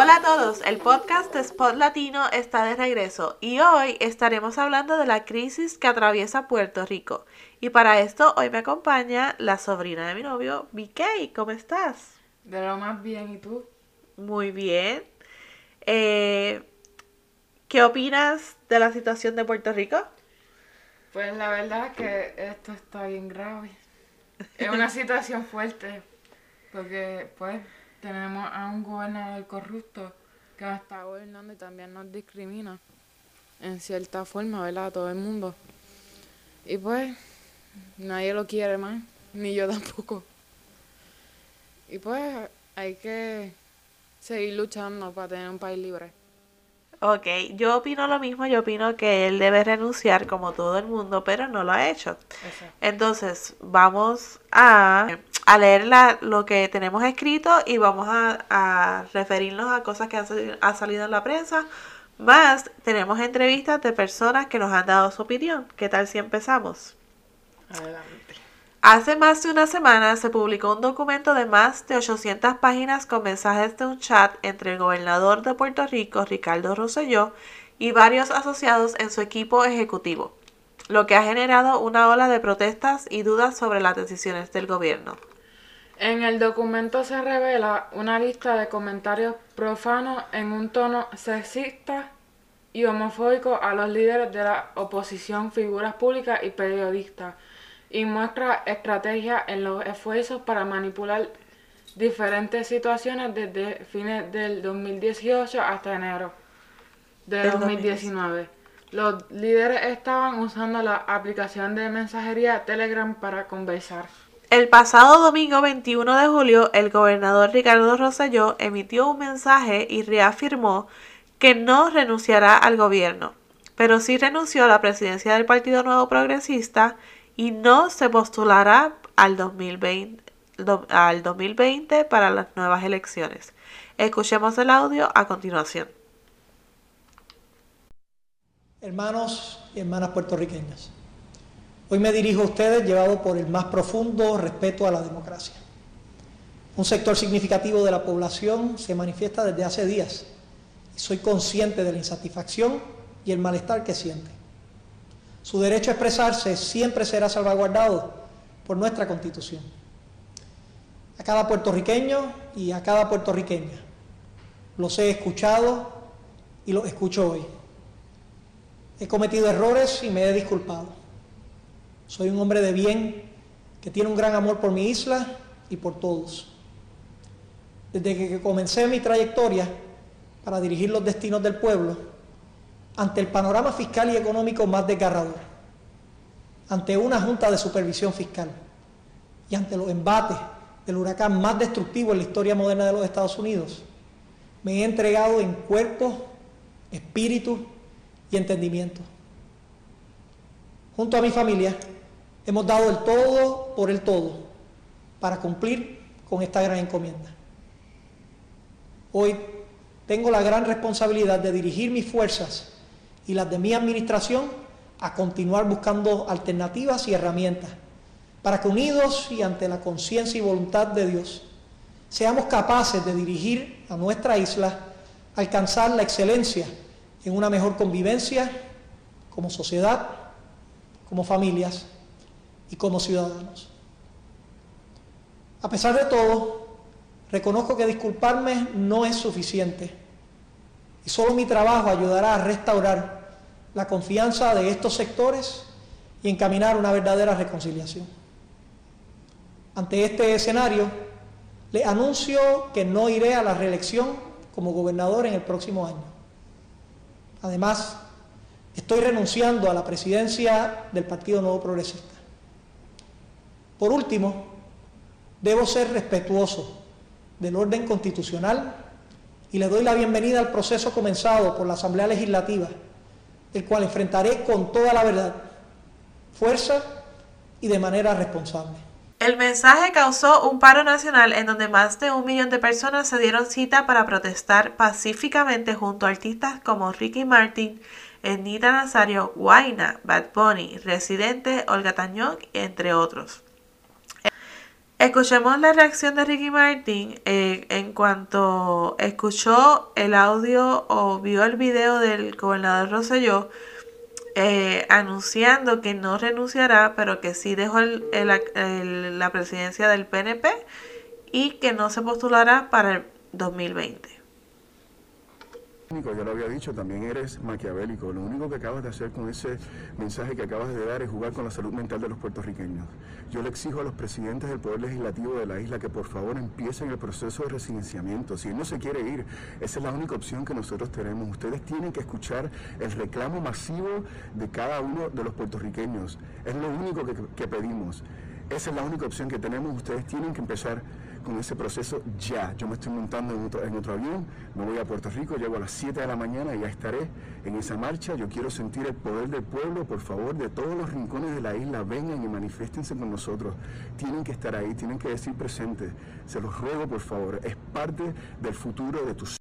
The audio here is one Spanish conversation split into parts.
Hola a todos, el podcast de Spot Latino está de regreso y hoy estaremos hablando de la crisis que atraviesa Puerto Rico. Y para esto hoy me acompaña la sobrina de mi novio, BK. ¿Cómo estás? De lo más bien, ¿y tú? Muy bien. Eh, ¿Qué opinas de la situación de Puerto Rico? Pues la verdad es que esto está bien grave. Es una situación fuerte porque pues tenemos a un gobernador corrupto que está gobernando y también nos discrimina en cierta forma, ¿verdad? A todo el mundo. Y pues nadie lo quiere más, ni yo tampoco. Y pues hay que seguir luchando para tener un país libre. Ok, yo opino lo mismo, yo opino que él debe renunciar como todo el mundo, pero no lo ha hecho. Entonces, vamos a, a leer la, lo que tenemos escrito y vamos a, a referirnos a cosas que han, han salido en la prensa. Más, tenemos entrevistas de personas que nos han dado su opinión. ¿Qué tal si empezamos? Adelante. Hace más de una semana se publicó un documento de más de 800 páginas con mensajes de un chat entre el gobernador de Puerto Rico, Ricardo Rosselló, y varios asociados en su equipo ejecutivo, lo que ha generado una ola de protestas y dudas sobre las decisiones del gobierno. En el documento se revela una lista de comentarios profanos en un tono sexista y homofóbico a los líderes de la oposición, figuras públicas y periodistas y muestra estrategia en los esfuerzos para manipular diferentes situaciones desde fines del 2018 hasta enero de Del 2019. Los líderes estaban usando la aplicación de mensajería Telegram para conversar. El pasado domingo 21 de julio, el gobernador Ricardo Rosselló emitió un mensaje y reafirmó que no renunciará al gobierno, pero sí renunció a la presidencia del Partido Nuevo Progresista y no se postulará al 2020, do- al 2020 para las nuevas elecciones. Escuchemos el audio a continuación. Hermanos y hermanas puertorriqueñas, hoy me dirijo a ustedes llevado por el más profundo respeto a la democracia. Un sector significativo de la población se manifiesta desde hace días y soy consciente de la insatisfacción y el malestar que siente. Su derecho a expresarse siempre será salvaguardado por nuestra Constitución. A cada puertorriqueño y a cada puertorriqueña los he escuchado y los escucho hoy. He cometido errores y me he disculpado. Soy un hombre de bien que tiene un gran amor por mi isla y por todos. Desde que comencé mi trayectoria para dirigir los destinos del pueblo, ante el panorama fiscal y económico más desgarrador, ante una junta de supervisión fiscal y ante los embates del huracán más destructivo en la historia moderna de los Estados Unidos, me he entregado en cuerpo, espíritu y entendimiento. Junto a mi familia, hemos dado el todo por el todo para cumplir con esta gran encomienda. Hoy tengo la gran responsabilidad de dirigir mis fuerzas y las de mi administración a continuar buscando alternativas y herramientas para que unidos y ante la conciencia y voluntad de Dios seamos capaces de dirigir a nuestra isla a alcanzar la excelencia en una mejor convivencia como sociedad, como familias y como ciudadanos. A pesar de todo, reconozco que disculparme no es suficiente y solo mi trabajo ayudará a restaurar la confianza de estos sectores y encaminar una verdadera reconciliación. Ante este escenario, le anuncio que no iré a la reelección como gobernador en el próximo año. Además, estoy renunciando a la presidencia del Partido Nuevo Progresista. Por último, debo ser respetuoso del orden constitucional y le doy la bienvenida al proceso comenzado por la Asamblea Legislativa, el cual enfrentaré con toda la verdad, fuerza y de manera responsable. El mensaje causó un paro nacional en donde más de un millón de personas se dieron cita para protestar pacíficamente junto a artistas como Ricky Martin, Enita Nazario, Guaina, Bad Bunny, Residente, Olga Tañón, entre otros. Escuchemos la reacción de Ricky Martin eh, en cuanto escuchó el audio o vio el video del gobernador Rosselló eh, anunciando que no renunciará, pero que sí dejó la presidencia del PNP y que no se postulará para el 2020. Ya lo había dicho, también eres maquiavélico. Lo único que acabas de hacer con ese mensaje que acabas de dar es jugar con la salud mental de los puertorriqueños. Yo le exijo a los presidentes del Poder Legislativo de la isla que por favor empiecen el proceso de residenciamiento. Si él no se quiere ir, esa es la única opción que nosotros tenemos. Ustedes tienen que escuchar el reclamo masivo de cada uno de los puertorriqueños. Es lo único que, que pedimos. Esa es la única opción que tenemos. Ustedes tienen que empezar con ese proceso ya. Yo me estoy montando en otro, en avión, me voy a Puerto Rico, llego a las 7 de la mañana y ya estaré en esa marcha. Yo quiero sentir el poder del pueblo, por favor, de todos los rincones de la isla, vengan y manifiestense con nosotros. Tienen que estar ahí, tienen que decir presente. Se los ruego, por favor, es parte del futuro de tus...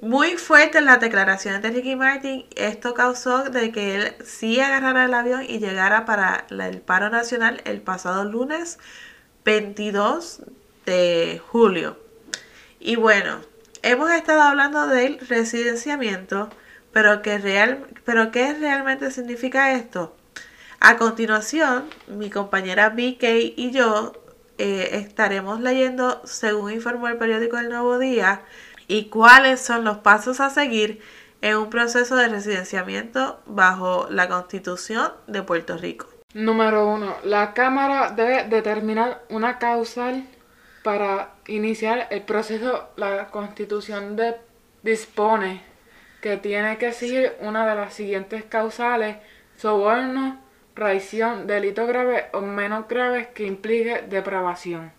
Muy fuerte las declaraciones de Ricky Martin. Esto causó de que él sí agarrara el avión y llegara para el paro nacional el pasado lunes 22 de julio. Y bueno, hemos estado hablando del residenciamiento, pero ¿qué, real, pero ¿qué realmente significa esto? A continuación, mi compañera BK y yo eh, estaremos leyendo, según informó el periódico El Nuevo Día, y cuáles son los pasos a seguir en un proceso de residenciamiento bajo la Constitución de Puerto Rico. Número uno, la Cámara debe determinar una causal para iniciar el proceso. La Constitución dispone que tiene que seguir una de las siguientes causales: soborno, traición, delito grave o menos grave que implique depravación.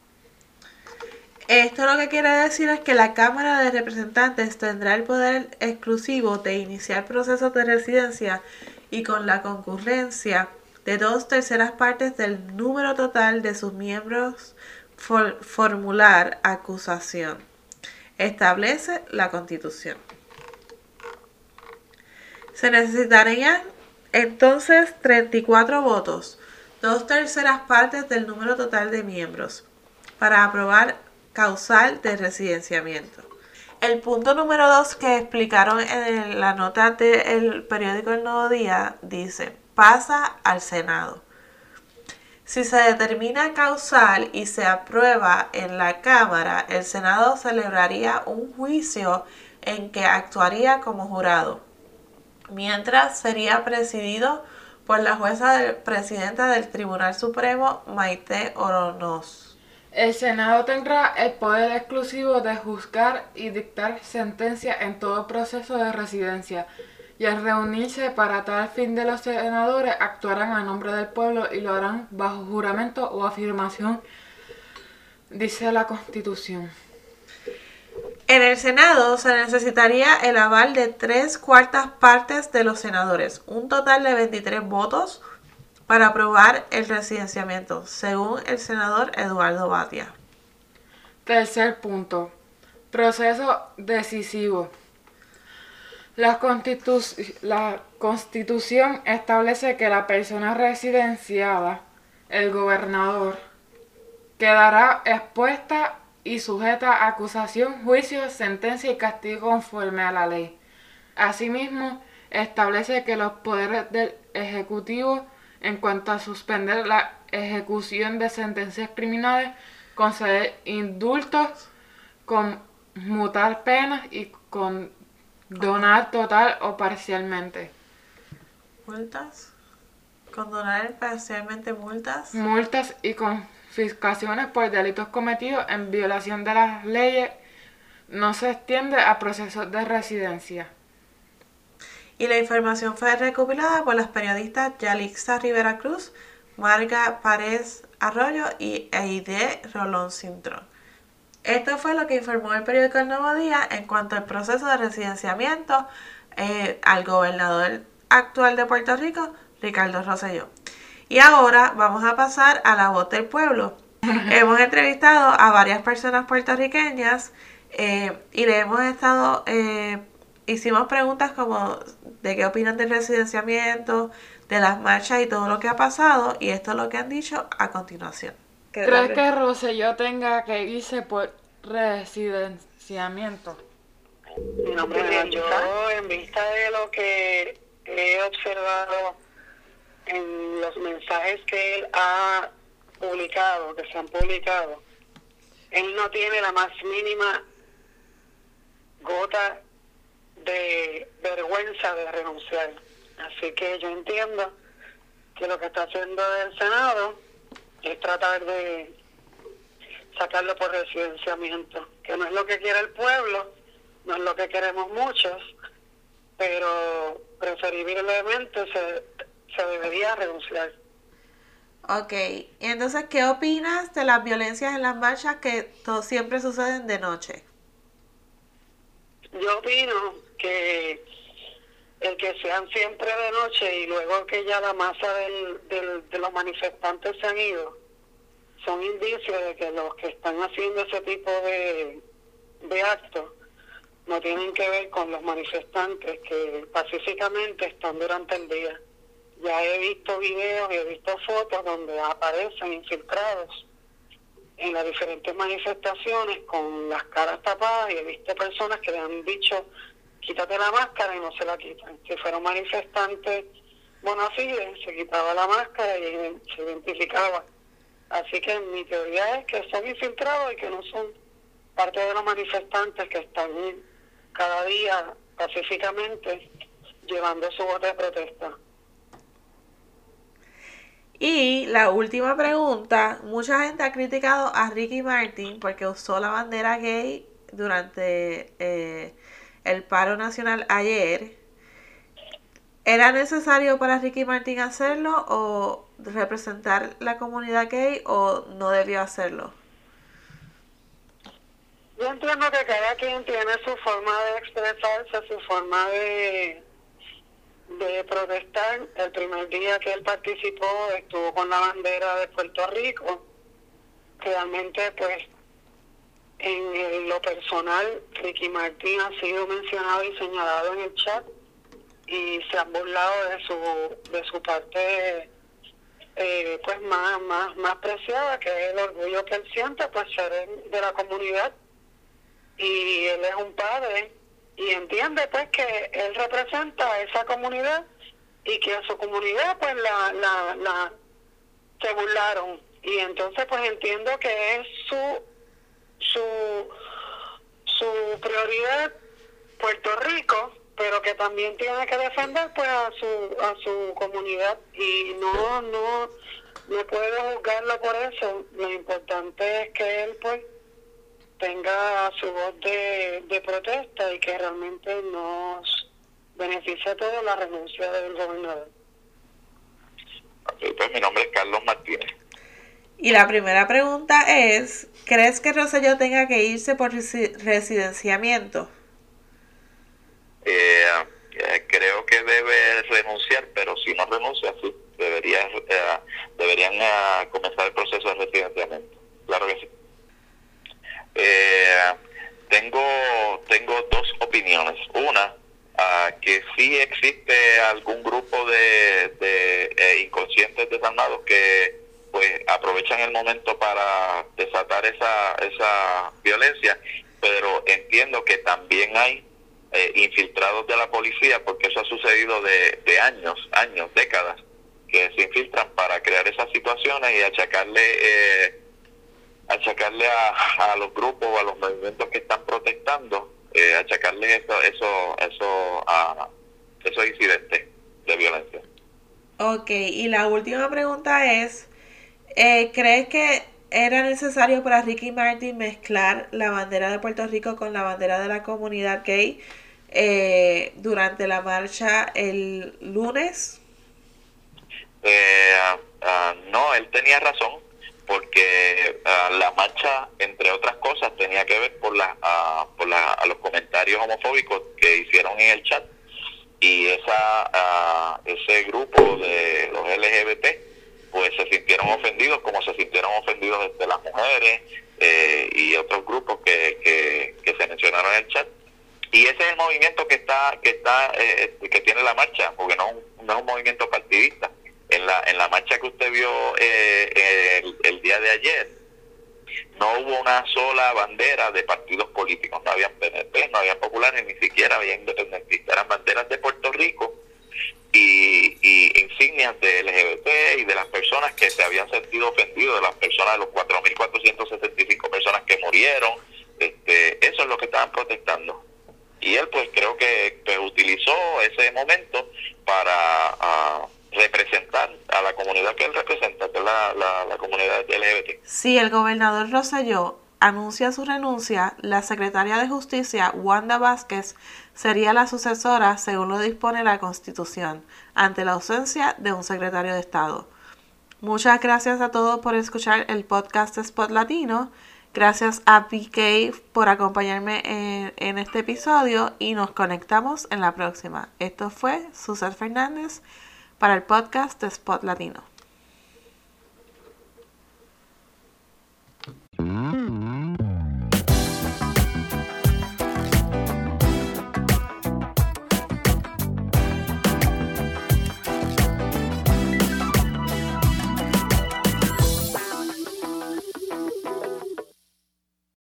Esto lo que quiere decir es que la Cámara de Representantes tendrá el poder exclusivo de iniciar procesos de residencia y con la concurrencia de dos terceras partes del número total de sus miembros formular acusación. Establece la Constitución. Se necesitarían entonces 34 votos, dos terceras partes del número total de miembros, para aprobar causal de residenciamiento. El punto número 2 que explicaron en la nota del periódico El Nuevo Día dice, pasa al Senado. Si se determina causal y se aprueba en la Cámara, el Senado celebraría un juicio en que actuaría como jurado, mientras sería presidido por la jueza presidenta del Tribunal Supremo, Maite Oronoz. El Senado tendrá el poder exclusivo de juzgar y dictar sentencia en todo proceso de residencia y al reunirse para tal fin de los senadores actuarán a nombre del pueblo y lo harán bajo juramento o afirmación, dice la Constitución. En el Senado se necesitaría el aval de tres cuartas partes de los senadores, un total de 23 votos para aprobar el residenciamiento, según el senador Eduardo Batia. Tercer punto. Proceso decisivo. La, constitución establece que la persona residenciada, el gobernador, quedará expuesta y sujeta a acusación, juicio, sentencia y castigo conforme a la ley. Asimismo, establece que los poderes del Ejecutivo en cuanto a suspender la ejecución de sentencias criminales, conceder indultos, conmutar penas y con Donar total o parcialmente. ¿Multas? Condonar parcialmente multas. Multas y confiscaciones por delitos cometidos en violación de las leyes no se extiende a procesos de residencia. Y la información fue recopilada por las periodistas Yalixa Rivera Cruz, Marga Párez Arroyo y Eide Rolón Cintrón. Esto fue lo que informó el periódico El Nuevo Día en cuanto al proceso de residenciamiento eh, al gobernador actual de Puerto Rico, Ricardo Rosselló. Y ahora vamos a pasar a la voz del pueblo. hemos entrevistado a varias personas puertorriqueñas eh, y le hemos estado eh, hicimos preguntas como de qué opinan del residenciamiento, de las marchas y todo lo que ha pasado, y esto es lo que han dicho a continuación. ¿Crees que Rosselló tenga que irse por residenciamiento? No, pues yo en vista de lo que he observado en los mensajes que él ha publicado, que se han publicado, él no tiene la más mínima gota de vergüenza de renunciar. Así que yo entiendo que lo que está haciendo el Senado es tratar de sacarlo por residenciamiento, que no es lo que quiere el pueblo, no es lo que queremos muchos, pero preferiblemente se, se debería renunciar. Ok, y entonces, ¿qué opinas de las violencias en las marchas que todo, siempre suceden de noche? Yo opino que el que sean siempre de noche y luego que ya la masa del, del, de los manifestantes se han ido, son indicios de que los que están haciendo ese tipo de, de actos no tienen que ver con los manifestantes que pacíficamente están durante el día. Ya he visto videos y he visto fotos donde aparecen infiltrados en las diferentes manifestaciones con las caras tapadas y he visto personas que le han dicho quítate la máscara y no se la quitan. Si fueron manifestantes bona fide, se quitaba la máscara y se identificaba. Así que mi teoría es que son infiltrados y que no son parte de los manifestantes que están cada día pacíficamente llevando su voto de protesta. Y la última pregunta, mucha gente ha criticado a Ricky Martin porque usó la bandera gay durante eh, el paro nacional ayer. ¿Era necesario para Ricky Martin hacerlo o representar la comunidad gay o no debió hacerlo? Yo entiendo que cada quien tiene su forma de expresarse, su forma de, de protestar. El primer día que él participó estuvo con la bandera de Puerto Rico. Realmente, pues, en lo personal, Ricky Martín ha sido mencionado y señalado en el chat y se han burlado de su, de su parte eh, pues más, más, más preciada, que es el orgullo que él siente, pues ser de la comunidad. Y él es un padre y entiende pues que él representa a esa comunidad y que a su comunidad pues la, la, la se burlaron. Y entonces pues entiendo que es su su su prioridad Puerto Rico pero que también tiene que defender pues a su a su comunidad y no no no puede juzgarlo por eso lo importante es que él pues tenga su voz de, de protesta y que realmente nos beneficie a todos la renuncia del gobernador. pues mi nombre es Carlos Martínez. Y la primera pregunta es, ¿crees que Rosselló tenga que irse por residenciamiento? Eh, eh, creo que debe renunciar, pero si no renuncia, sí, debería, eh, deberían eh, comenzar el proceso de residenciamiento. Claro que sí. Eh, tengo, tengo dos opiniones. Una, uh, que sí existe algún grupo de, de eh, inconscientes desarmados que pues aprovechan el momento para desatar esa, esa violencia, pero entiendo que también hay eh, infiltrados de la policía, porque eso ha sucedido de, de años, años, décadas, que se infiltran para crear esas situaciones y achacarle eh, achacarle a, a los grupos o a los movimientos que están protestando, eh, achacarle eso, eso, eso a esos incidentes de violencia. Ok, y la última pregunta es, eh, ¿crees que era necesario para Ricky Martin mezclar la bandera de Puerto Rico con la bandera de la comunidad gay eh, durante la marcha el lunes? Eh, uh, no, él tenía razón porque uh, la marcha, entre otras cosas, tenía que ver por, la, por la, a los comentarios homofóbicos que hicieron en el chat y esa ese grupo de los LGBT pues se sintieron ofendidos como se sintieron ofendidos desde las mujeres eh, y otros grupos que, que, se mencionaron en el chat. Y ese es el movimiento que está que está eh, que tiene la marcha, porque no, no es un movimiento partidista. En la en la marcha que usted vio eh, el, el día de ayer, no hubo una sola bandera de partidos políticos, no habían PNP, no había populares, ni siquiera había independentistas, eran banderas de Puerto Rico y, y insignias de LGBT y de las personas que se habían sentido ofendidos, de las personas, de los 4.475 personas que murieron, este, eso es lo que estaban protestando. Y él pues creo que pues, utilizó ese momento para ah, representar a la comunidad que él representa, que es la, la, la comunidad LGBT. Si el gobernador Rosselló anuncia su renuncia, la secretaria de Justicia, Wanda Vázquez, sería la sucesora según lo dispone la Constitución, ante la ausencia de un secretario de Estado. Muchas gracias a todos por escuchar el podcast Spot Latino. Gracias a PK por acompañarme en, en este episodio y nos conectamos en la próxima. Esto fue Susana Fernández para el podcast de Spot Latino.